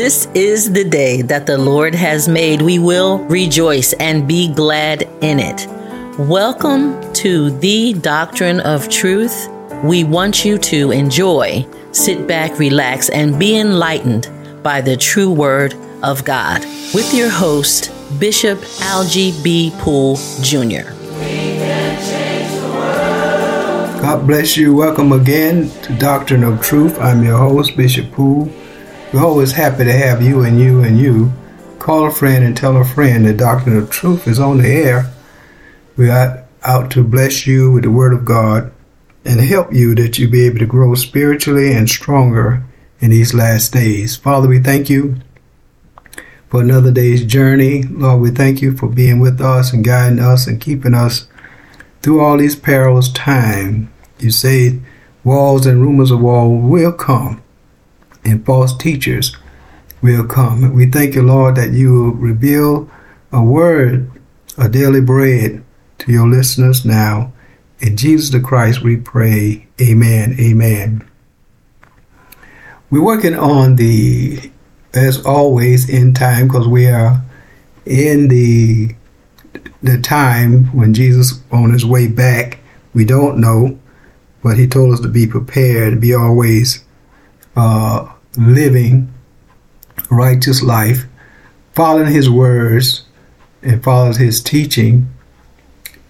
This is the day that the Lord has made. We will rejoice and be glad in it. Welcome to the Doctrine of Truth. We want you to enjoy, sit back, relax, and be enlightened by the true word of God with your host, Bishop Algie B. Poole Jr. God bless you. Welcome again to Doctrine of Truth. I'm your host, Bishop Poole. We're always happy to have you and you and you. Call a friend and tell a friend the Doctrine of Truth is on the air. We are out to bless you with the Word of God and help you that you be able to grow spiritually and stronger in these last days. Father, we thank you for another day's journey. Lord, we thank you for being with us and guiding us and keeping us through all these perilous times. You say walls and rumors of war will come, and false teachers will come. We thank you, Lord, that you will reveal a word, a daily bread to your listeners now. In Jesus the Christ we pray. Amen. Amen. We're working on the, as always, in time because we are in the the time when Jesus on his way back. We don't know, but he told us to be prepared, be always uh, living righteous life, following his words and following his teaching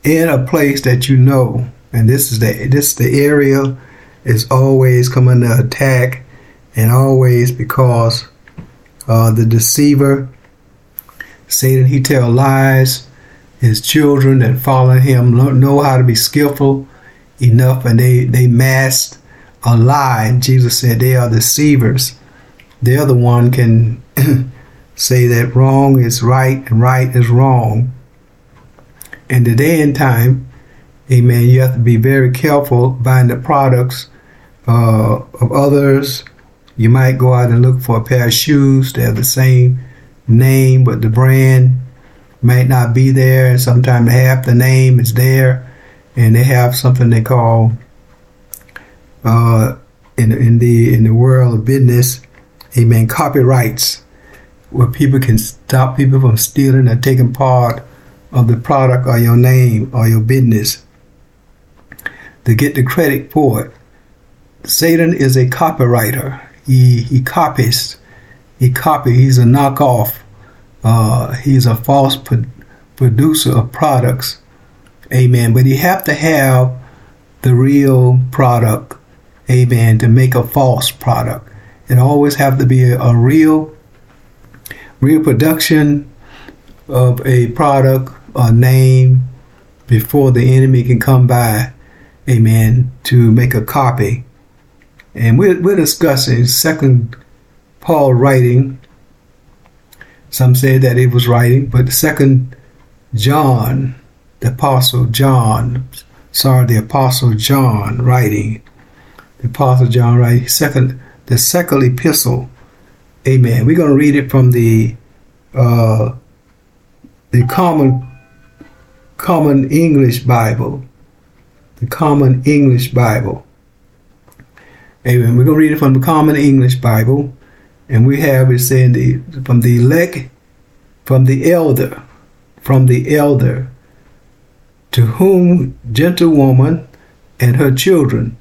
in a place that you know. And this is the this the area is always coming to attack, and always because uh, the deceiver, Satan, he tell lies. His children that follow him know how to be skillful enough, and they they masked a lie. Jesus said they are deceivers. The other one can say that wrong is right and right is wrong. In the day and time, amen, you have to be very careful buying the products uh, of others. You might go out and look for a pair of shoes that have the same name, but the brand might not be there. Sometimes half the name is there, and they have something they call uh, in in the in the world of business, amen, copyrights, where people can stop people from stealing or taking part of the product or your name or your business to get the credit for it. Satan is a copywriter. He he copies. He copy. He's a knockoff. Uh, he's a false pro- producer of products. Amen. But you have to have the real product amen, to make a false product. It always have to be a, a real, real production of a product a name before the enemy can come by, amen, to make a copy. And we're, we're discussing second Paul writing. Some say that it was writing, but second John, the apostle John, sorry, the apostle John writing the Apostle John writes, second, the second epistle. Amen. We're going to read it from the uh, the common common English Bible. The common English Bible. Amen. We're going to read it from the common English Bible. And we have it saying the, from the elect, from the elder, from the elder, to whom gentlewoman and her children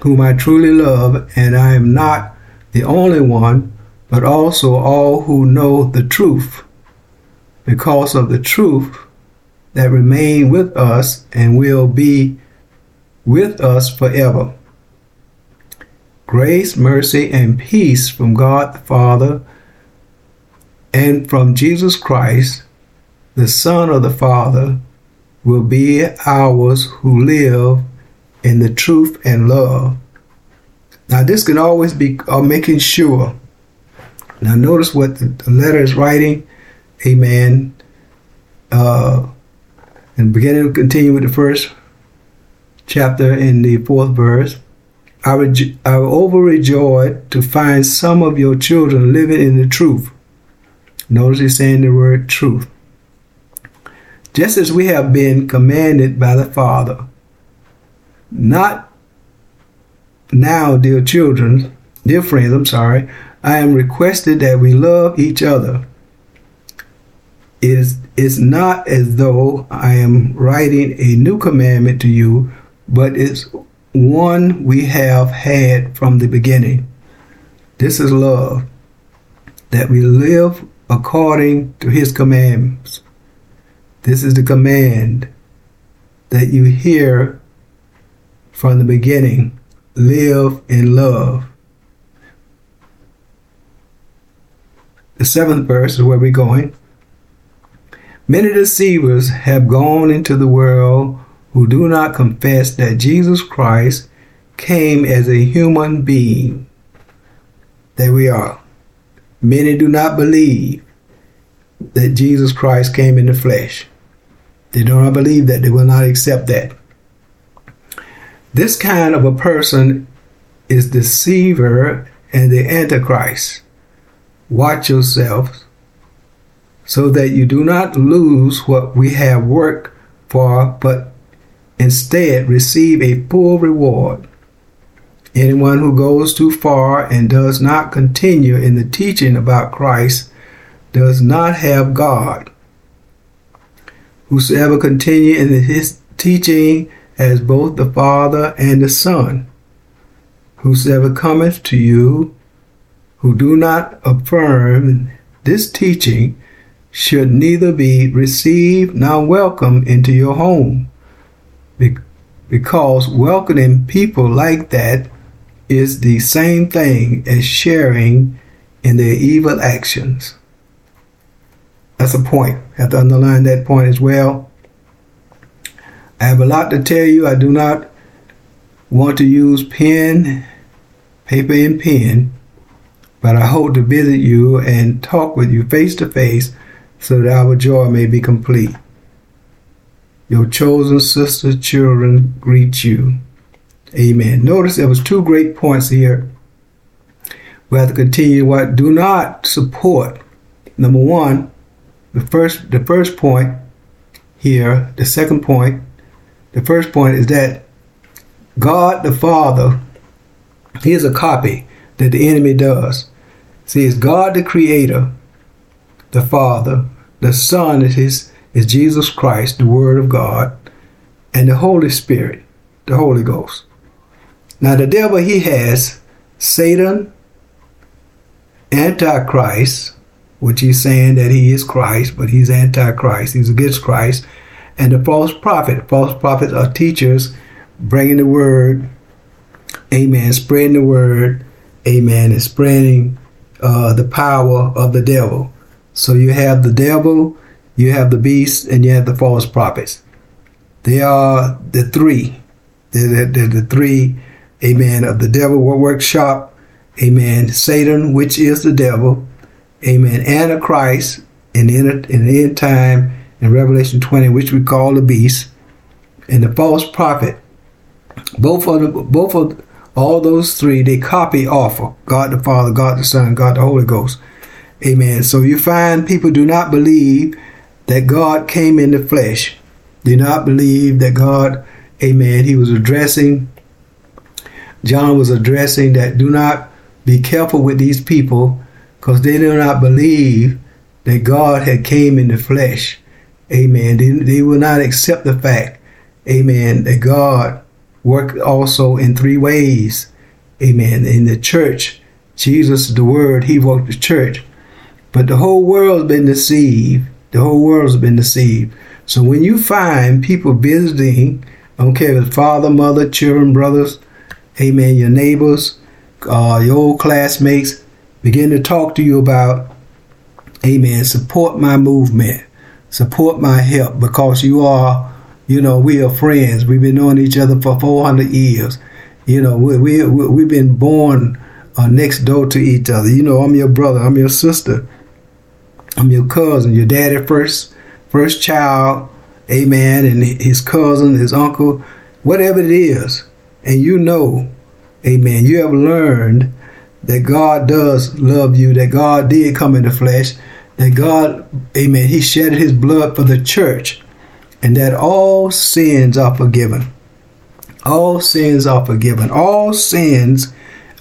whom I truly love, and I am not the only one, but also all who know the truth, because of the truth that remain with us and will be with us forever. Grace, mercy, and peace from God the Father and from Jesus Christ, the Son of the Father, will be ours who live in the truth and love. Now, this can always be uh, making sure. Now, notice what the, letter is writing. Amen. Uh, and beginning to continue with the first chapter in the fourth verse. I, rejo- I overjoyed to find some of your children living in the truth. Notice he's saying the word truth. Just as we have been commanded by the Father. Not now, dear children, dear friends, I'm sorry, I am requested that we love each other. It is it's not as though I am writing a new commandment to you, but it's one we have had from the beginning. This is love, that we live according to his commandments. This is the command that you hear from the beginning live in love. The seventh verse is where we're going. Many deceivers have gone into the world who do not confess that Jesus Christ came as a human being. There we are. Many do not believe that Jesus Christ came in the flesh. They do not believe that. They will not accept that. This kind of a person is deceiver and the antichrist. Watch yourselves so that you do not lose what we have worked for, but instead receive a full reward. Anyone who goes too far and does not continue in the teaching about Christ does not have God. Whosoever continue in his teaching as both the Father and the Son. Whosoever cometh to you who do not affirm this teaching should neither be received nor welcome into your home, because welcoming people like that is the same thing as sharing in their evil actions. That's a point. I have to underline that point as well. I have a lot to tell you. I do not want to use pen, paper, and pen, but I hope to visit you and talk with you face to face so that our joy may be complete. Your chosen sister children greet you. Amen. Notice there was two great points here. We have to continue what do not support. Number one, the first the first point here, the second point, the first point is that God the Father, is a copy that the enemy does. See, it's God the Creator, the Father, the Son is his is Jesus Christ, the Word of God, and the Holy Spirit, the Holy Ghost. Now the devil he has Satan, Antichrist, which he's saying that he is Christ, but he's Antichrist, he's against Christ, and the false prophet. False prophets are teachers bringing the word, amen, spreading the word, amen, and spreading uh, the power of the devil. So you have the devil, you have the beast, and you have the false prophets. They are the three. They're, they're the three, amen, of the devil workshop, amen, Satan, which is the devil, amen, Antichrist in the in the end time in Revelation 20, which we call the beast, and the false prophet. Both of the, both of all those three, they copy off of God the Father, God the Son, God the Holy Ghost. Amen. So you find people do not believe that God came in the flesh. Do not believe that God, amen, he was addressing, John was addressing that do not be careful with these people because they do not believe that God had came in the flesh. Amen. They, they will not accept the fact, amen, that God worked also in three ways. Amen. In the church, Jesus, the Word, He worked the church. But the whole world's been deceived. The whole world's been deceived. So when you find people visiting, I don't care if it's father, mother, children, brothers, amen, your neighbors, uh, your old classmates, begin to talk to you about, amen, support my movement, support my help, because you are, you know, we are friends. We've been knowing each other for 400 years. You know, we, we, we, we've been born uh, next door to each other. You know, I'm your brother, I'm your sister. I'm your cousin, your daddy first first child, amen, and his cousin, his uncle, whatever it is. And you know, amen, you have learned that God does love you, that God did come in the flesh, that God, amen, he shed his blood for the church, and that all sins are forgiven. All sins are forgiven. All sins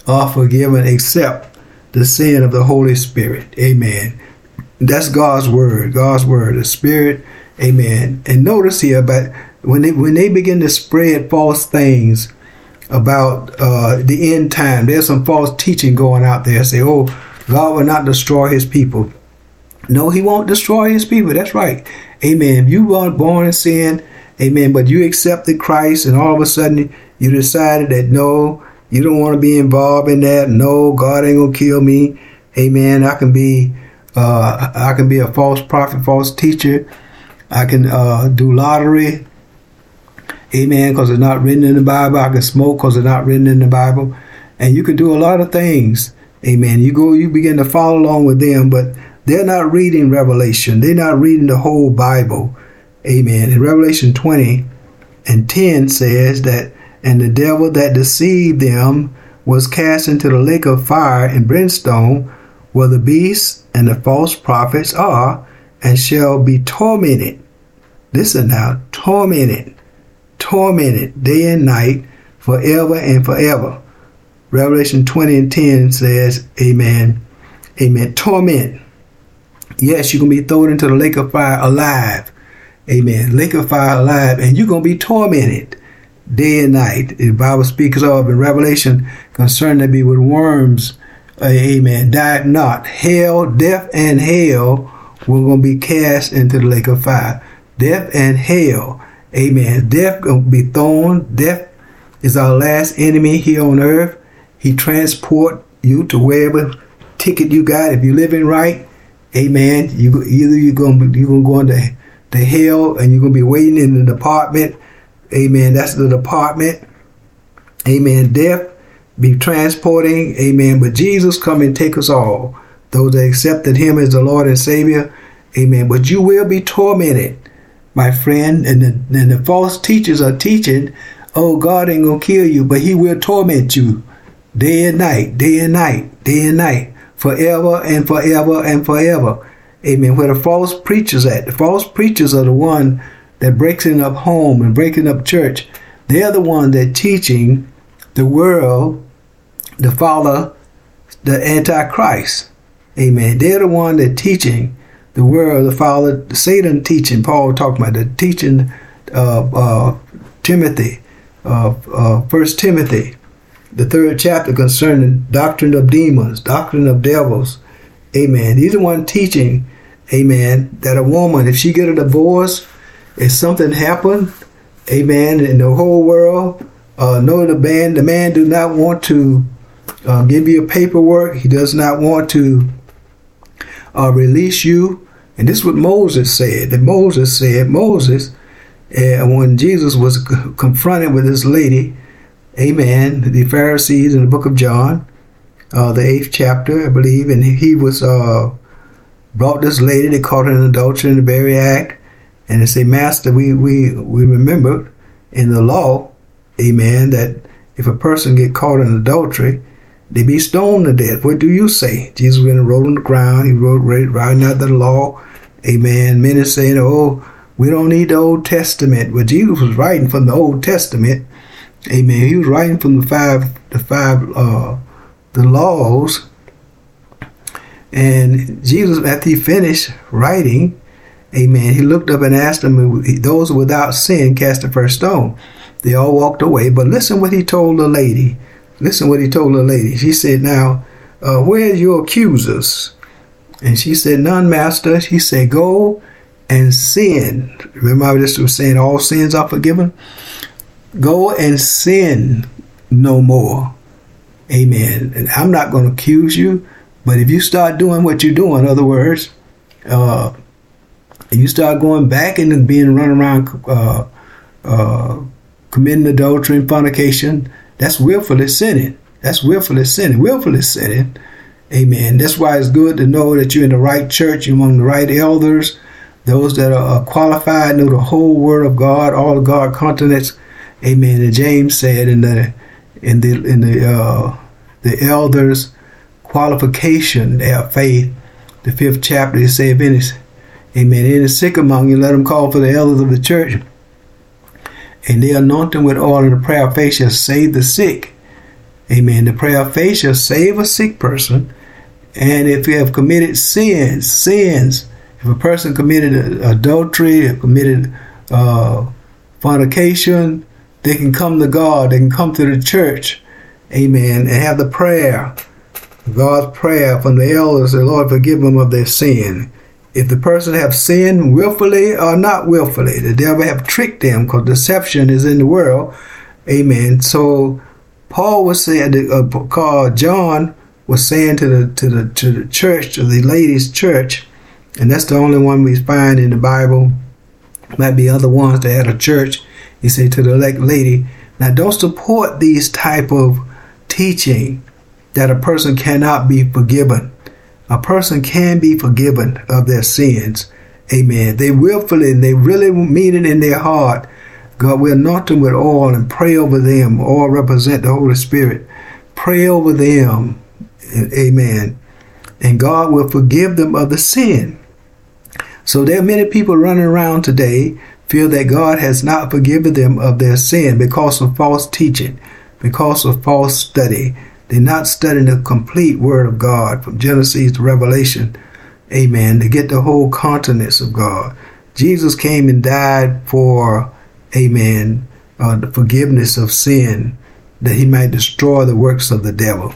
are forgiven except the sin of the Holy Spirit. Amen. That's God's word. God's word. The Spirit. Amen. And notice here, but when they when they begin to spread false things about uh, the end time, there's some false teaching going out there. Say, oh, God will not destroy His people. No, He won't destroy His people. That's right. Amen. If you weren't born in sin, Amen. But you accepted Christ, and all of a sudden you decided that no, you don't want to be involved in that. No, God ain't gonna kill me. Amen. I can be, uh, I can be a false prophet, false teacher. I can uh, do lottery. Amen. Because it's not written in the Bible. I can smoke because it's not written in the Bible. And you can do a lot of things. Amen. You go, you begin to follow along with them, but they're not reading Revelation. They're not reading the whole Bible. Amen. In Revelation 20 and 10 says that, and the devil that deceived them was cast into the lake of fire and brimstone, where the beasts and the false prophets are, and shall be tormented. Listen now, tormented, tormented day and night, forever and forever. Revelation 20 and 10 says, Amen. Amen. Torment. Yes, you're going to be thrown into the lake of fire alive. Amen. Lake of fire alive, and you're going to be tormented day and night. The Bible speaks of in Revelation concerning to be with worms. Uh, amen. Died not. Hell, death, and hell were going to be cast into the lake of fire. Death and hell. Amen. Death going to be thrown. Death is our last enemy here on earth. He transport you to wherever ticket you got. If you're living right, amen. You either you're to you're to go into to hell and you're to be waiting in the department. Amen. That's the department. Amen. Death be transporting. Amen. But Jesus come and take us all. Those that accepted him as the Lord and Savior. Amen. But you will be tormented, my friend. And the, and the false teachers are teaching, oh, God ain't to kill you, but he will torment you day and night, day and night, day and night, forever and forever and forever. Amen. Where the false preachers at. The false preachers are the one that breaking up home and breaking up church. They're the one that teaching the world to follow the Antichrist. Amen. They're the one that teaching the world to follow the Satan teaching. Paul talking about the teaching of uh, Timothy, of uh, First Timothy, the third chapter concerning doctrine of demons, doctrine of devils, Amen. He's the one teaching, amen, that a woman, if she get a divorce, if something happened, amen, in the whole world, uh, know the man, the man do not want to uh, give you paperwork. He does not want to uh, release you. And this is what Moses said. That Moses said, Moses, uh, when Jesus was confronted with this lady, amen, the Pharisees in the book of John, uh, the eighth chapter, I believe, and he was uh, brought this lady. They caught her in adultery in the very act, and they say, "Master, we we we remember in the law, Amen, that if a person get caught in adultery, they be stoned to death. What do you say?" Jesus went and wrote on the ground. He wrote writing out the law, Amen. Many saying, "Oh." We don't need the Old Testament. But Jesus was writing from the Old Testament. Amen. He was writing from the five the five uh, the laws. And Jesus, after he finished writing, amen, he looked up and asked them, those without sin cast the first stone. They all walked away. But listen what he told the lady. Listen what he told the lady. She said, now, uh, where are your accusers? And she said, none, master. He said, go and sin. Remember I just was saying all sins are forgiven? Go and sin no more. Amen. And I'm not going to accuse you, but if you start doing what you're doing, in other words, uh, you start going back and being run around uh, uh, committing adultery and fornication, that's willfully sinning. That's willfully sinning. Willfully sinning. Amen. That's why it's good to know that you're in the right church, you're among the right elders, those that are qualified, know the whole Word of God, all the God continents. Amen. And James said in the in the in the uh, the elders' qualification, their faith. The fifth chapter, he said, any, Amen. Any sick among you, let them call for the elders of the church. And they anoint them with oil in the prayer of faith shall save the sick. Amen. The prayer of faith shall save a sick person. And if you have committed sins, sins, if a person committed adultery, committed uh, fornication, they can come to God, they can come to the church, amen, and have the prayer, God's prayer from the elders, the Lord forgive them of their sin. If the person have sinned willfully or not willfully, the devil have tricked them because deception is in the world, amen. So Paul was saying, uh, John was saying to the to the to the church, to the ladies' church, and that's the only one we find in the Bible. Might be other ones that had a church. He said to the lady, "Now don't support these type of teaching that a person cannot be forgiven. A person can be forgiven of their sins. Amen. They willfully, they really mean it in their heart. God will anoint them with oil and pray over them. All represent the Holy Spirit. Pray over them Amen. And God will forgive them of the sin. So there are many people running around today feel that God has not forgiven them of their sin because of false teaching, because of false study. They're not studying the complete Word of God from Genesis to Revelation. Amen. To get the whole continence of God. Jesus came and died for, amen, uh, the forgiveness of sin, that he might destroy the works of the devil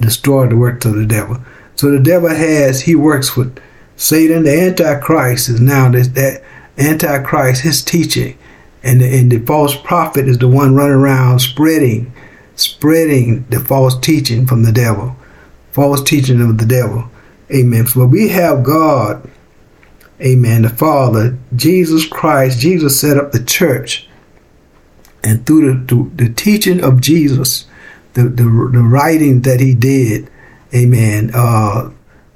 destroy the works of the devil. So the devil has, he works with Satan, the Antichrist is now this, that Antichrist, his teaching. And the, and the false prophet is the one running around spreading, spreading the false teaching from the devil, false teaching of the devil. Amen. So we have God, amen, the Father, Jesus Christ. Jesus set up the church. And through the, the, the teaching of Jesus, the, the, the writing that he did, amen, uh,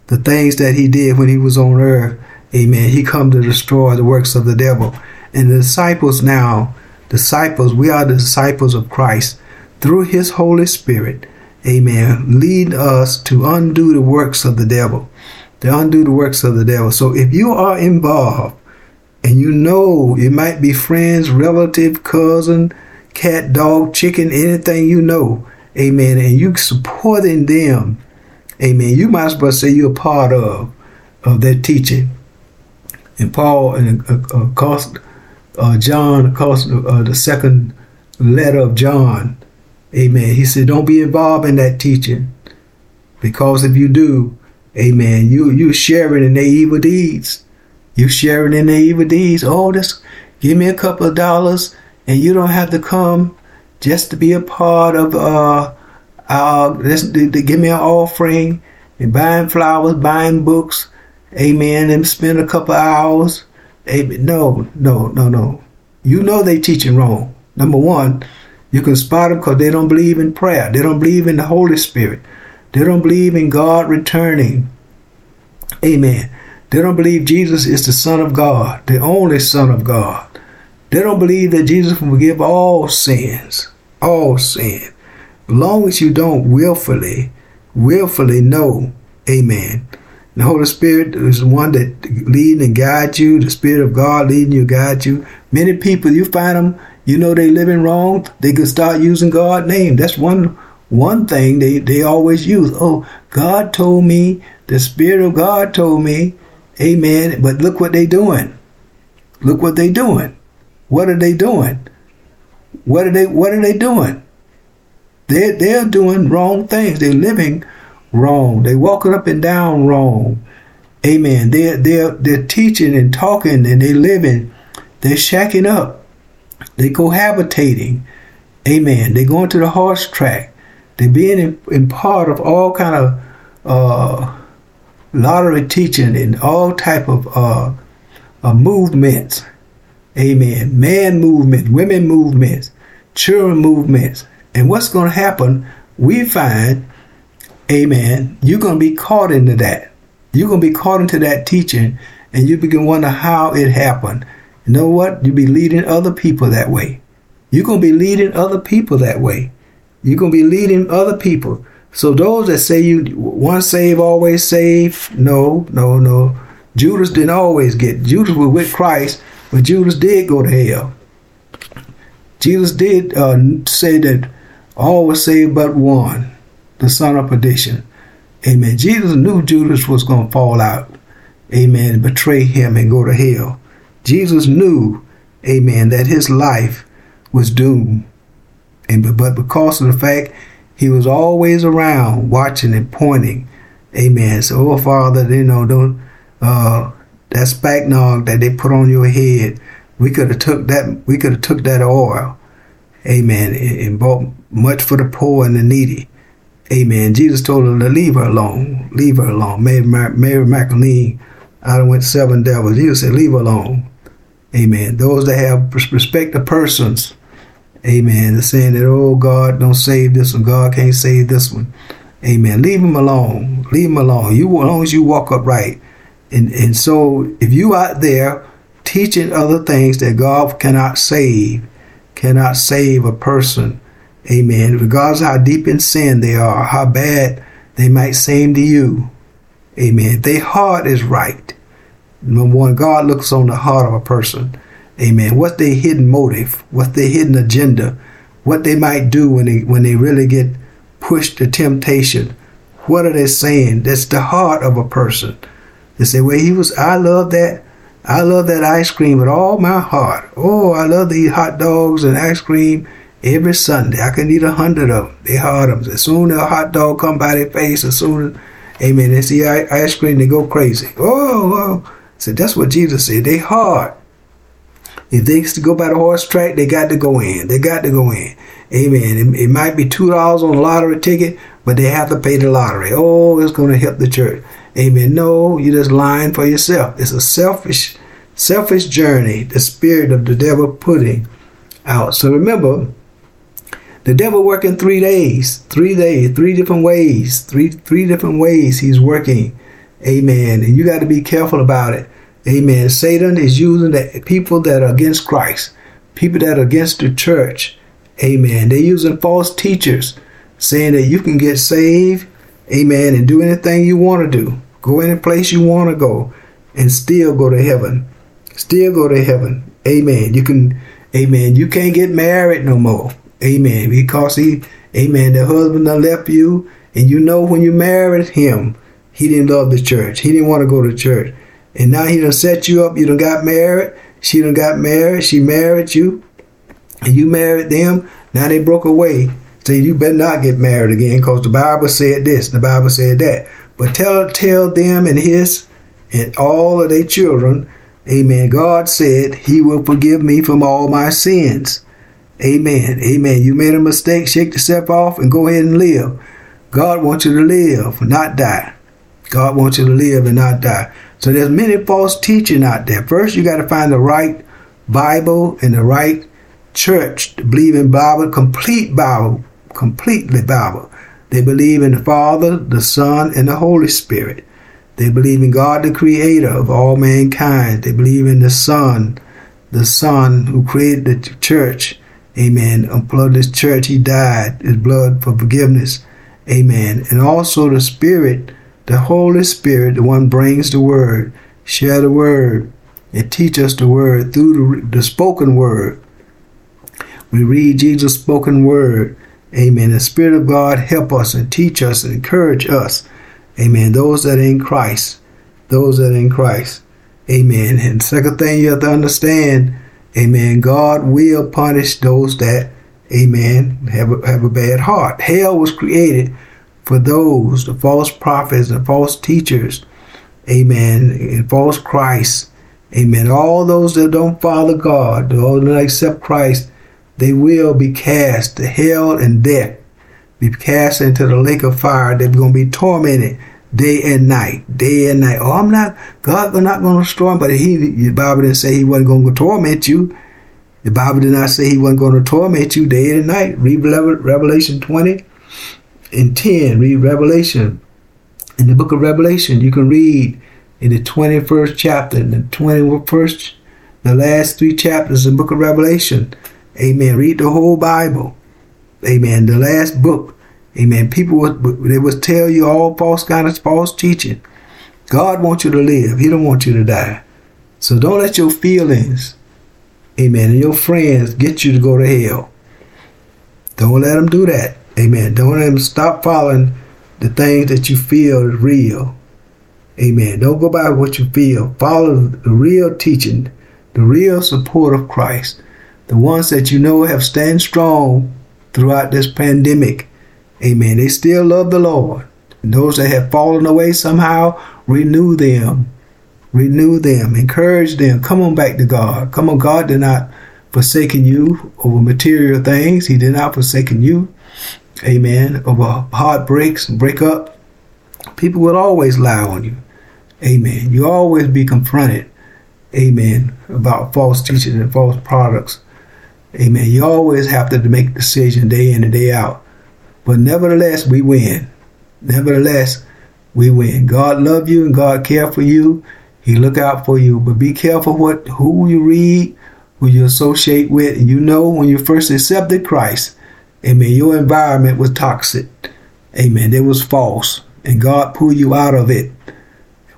the things that he did when he was on earth, amen, he come to destroy the works of the devil. And the disciples now, disciples, we are the disciples of Christ through his Holy Spirit, amen, lead us to undo the works of the devil, to undo the works of the devil. So if you are involved and you know it might be friends, relative, cousin, cat, dog, chicken, anything you know, amen, and you supporting them, amen, you might as well say you're part of of that teaching. And Paul, and uh, uh, uh, John, uh, the second letter of John, amen, he said, don't be involved in that teaching, because if you do, amen, you you sharing in their evil deeds. You sharing in their evil deeds. Oh, this, give me a couple of dollars, and you don't have to come just to be a part of uh uh this to, to give me an offering and buying flowers, buying books, amen, and spend a couple hours. Amen. No, no, no, no. You know they teaching wrong. Number one, you can spot them because they don't believe in prayer. They don't believe in the Holy Spirit. They don't believe in God returning. Amen. They don't believe Jesus is the Son of God, the only Son of God. They don't believe that Jesus will forgive all sins, all sin. As long as you don't willfully, willfully know, amen. The Holy Spirit is the one that lead and guide you. The Spirit of God leading you, guide you. Many people, you find them, you know they living wrong. They can start using God's name. That's one one thing they, they always use. Oh, God told me, the Spirit of God told me, amen. But look what they doing. Look what they doing. What are they doing? What are they what are they doing? They they're doing wrong things. They're living wrong. They're walking up and down wrong. Amen. They're they're they're teaching and talking and they're living. They're shacking up. They cohabitating. Amen. They're going to the horse track. They're being in, in part of all kind of uh, lottery teaching and all type of uh, uh, movements Amen. Man movement, women movements, children movements. And what's going to happen? We find, amen, you're going to be caught into that. You're going to be caught into that teaching and you begin to wonder how it happened. You know what? You'll be leading other people that way. You're going to be leading other people that way. You're going to be leading other people. So those that say you once save, always save, no, no, no. Judas didn't always get. Judas was with Christ but Judas did go to hell. Jesus did uh, say that All were saved but one, the son of perdition. Amen. Jesus knew Judas was going to fall out. Amen. Betray him and go to hell. Jesus knew, amen, that his life was doomed. And but because of the fact he was always around watching and pointing. Amen. So, oh Father, you know, don't uh that spikenard that they put on your head, we could have took that we could have took that oil. Amen. And bought much for the poor and the needy. Amen. Jesus told her to leave her alone. Leave her alone. Mary, Mary Magdalene out of went seven devils. Jesus said, leave her alone. Amen. Those that have respect the persons. Amen. They're saying that, oh, God don't save this one. God can't save this one. Amen. Leave him alone. Leave him alone. You as long as you walk upright. And and so if you out there teaching other things that God cannot save, cannot save a person, amen, regardless how deep in sin they are, how bad they might seem to you, amen. Their heart is right. Number one, God looks on the heart of a person. Amen. What's their hidden motive? What's their hidden agenda? What they might do when they when they really get pushed to temptation? What are they saying? That's the heart of a person. They say, Well, he was I love that. I love that ice cream with all my heart. Oh, I love eat hot dogs and ice cream every Sunday. I can eat a hundred of them. They hard them. As soon as a hot dog come by their face, as soon as, amen, they see ice cream, they go crazy. Oh, oh. So that's what Jesus said. They hard. If they to go by the horse track, they got to go in. They got to go in. Amen. It, it might be two dollars on a lottery ticket, but they have to pay the lottery. Oh, it's going to help the church. Amen. No, you're just lying for yourself. It's a selfish, selfish journey. The spirit of the devil putting out. So remember, the devil working three days, three days, three different ways, three three different ways he's working. Amen. And you got to be careful about it. Amen. Satan is using the people that are against Christ, people that are against the church. Amen. They're using false teachers, saying that you can get saved, amen, and do anything you want to do. Go any place you want to go and still go to heaven. Still go to heaven. Amen. You can, amen. You can't get married no more. Amen. Because he, amen, the husband that left you, and you know when you married him, he didn't love the church. He didn't want to go to church. And now he done set you up. You done got married. She done got married. She married you. And you married them. Now they broke away. So you better not get married again because the Bible said this. The Bible said that. But tell tell them and his and all of their children, Amen. God said he will forgive me from all my sins. Amen. Amen. You made a mistake, shake yourself off and go ahead and live. God wants you to live, not die. God wants you to live and not die. So there's many false teaching out there. First, you got to find the right Bible and the right church to believe in Bible, complete Bible, completely Bible. They believe in the Father, the Son, and the Holy Spirit. They believe in God, the Creator of all mankind. They believe in the Son, the Son who created the church. Amen. Unplugged this church, He died, His blood for forgiveness. Amen. And also the Spirit the Holy Spirit, the one brings the word, share the word, and teach us the word through the, the spoken word. We read Jesus' spoken word. Amen. The Spirit of God help us and teach us and encourage us. Amen. Those that are in Christ. Those that are in Christ. Amen. And second thing you have to understand, amen, God will punish those that, amen, have a, have a bad heart. Hell was created for those, the false prophets, and false teachers, amen, and false Christ, amen. All those that don't follow God, those that accept Christ, they will be cast to hell and death, be cast into the lake of fire. They're going to be tormented day and night, day and night. Oh, I'm not, God not going to destroy them, but he, the Bible didn't say he wasn't going to torment you. The Bible did not say he wasn't going to torment you day and night. Read Revelation 20 in 10, read Revelation. In the book of Revelation, you can read in the 21st chapter, in the 21st, the last three chapters in the book of Revelation. Amen. Read the whole Bible. Amen. The last book. Amen. People would, they would tell you all false of false teaching. God wants you to live. He don't want you to die. So don't let your feelings, amen, and your friends get you to go to hell. Don't let them do that. Amen. Don't let them stop following the things that you feel is real. Amen. Don't go by what you feel. Follow the real teaching, the real support of Christ, the ones that you know have stand strong throughout this pandemic. Amen. They still love the Lord. And those that have fallen away somehow, renew them. Renew them. Encourage them. Come on back to God. Come on, God did not forsaken you over material things. He did not forsaken you. Amen. Over heartbreaks and breakup. People will always lie on you. Amen. You always be confronted. Amen. About false teachers and false products. Amen. You always have to make decisions day in and day out. But nevertheless, we win. Nevertheless, we win. God love you and God care for you. He look out for you. But be careful what who you read, who you associate with. And you know when you first accepted Christ, amen, your environment was toxic. Amen. It was false. And God pulled you out of it.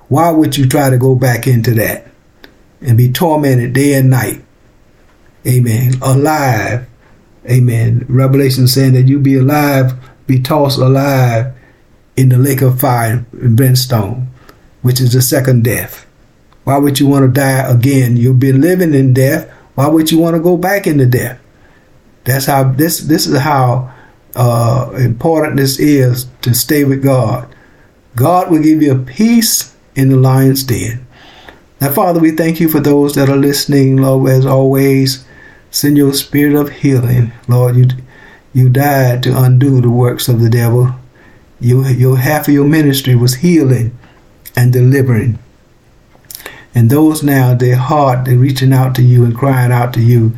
Why would you try to go back into that and be tormented day and night? Amen. Alive. Amen. Revelation saying that you be alive, be tossed alive in the lake of fire and brimstone, which is the second death. Why would you want to die again? You've been living in death. Why would you want to go back into death? That's how this this is how uh, important this is to stay with God. God will give you a peace in the lion's den. Now, Father, we thank you for those that are listening, Lord, as always. Send your spirit of healing. Lord, you you died to undo the works of the devil. You, your half of your ministry was healing and delivering. And those now, their heart, they're reaching out to you and crying out to you.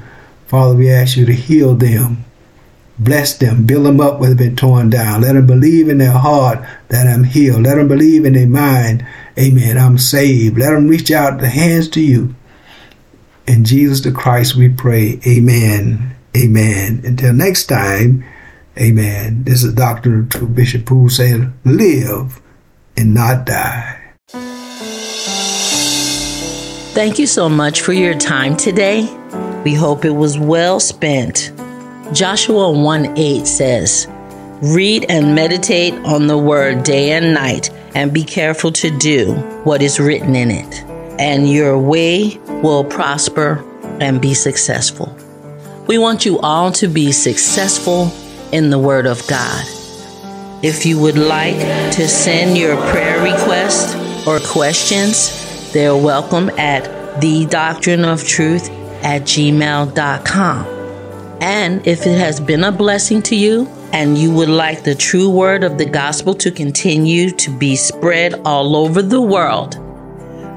Father, we ask you to heal them. Bless them, build them up where they've been torn down. Let them believe in their heart that I'm healed. Let them believe in their mind, amen, I'm saved. Let them reach out the hands to you. In Jesus the Christ we pray, amen, amen. Until next time, amen. This is Dr. Bishop Poole saying, live and not die. Thank you so much for your time today. We hope it was well spent. Joshua 1 8 says, Read and meditate on the word day and night, and be careful to do what is written in it, and your way will prosper and be successful. We want you all to be successful in the Word of God. If you would like to send your prayer requests or questions, they're welcome at the doctrine of truth at gmail.com. And if it has been a blessing to you and you would like the true word of the gospel to continue to be spread all over the world,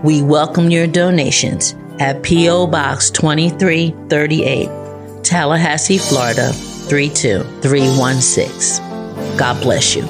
we welcome your donations at P.O. Box 2338, Tallahassee, Florida 32316. God bless you.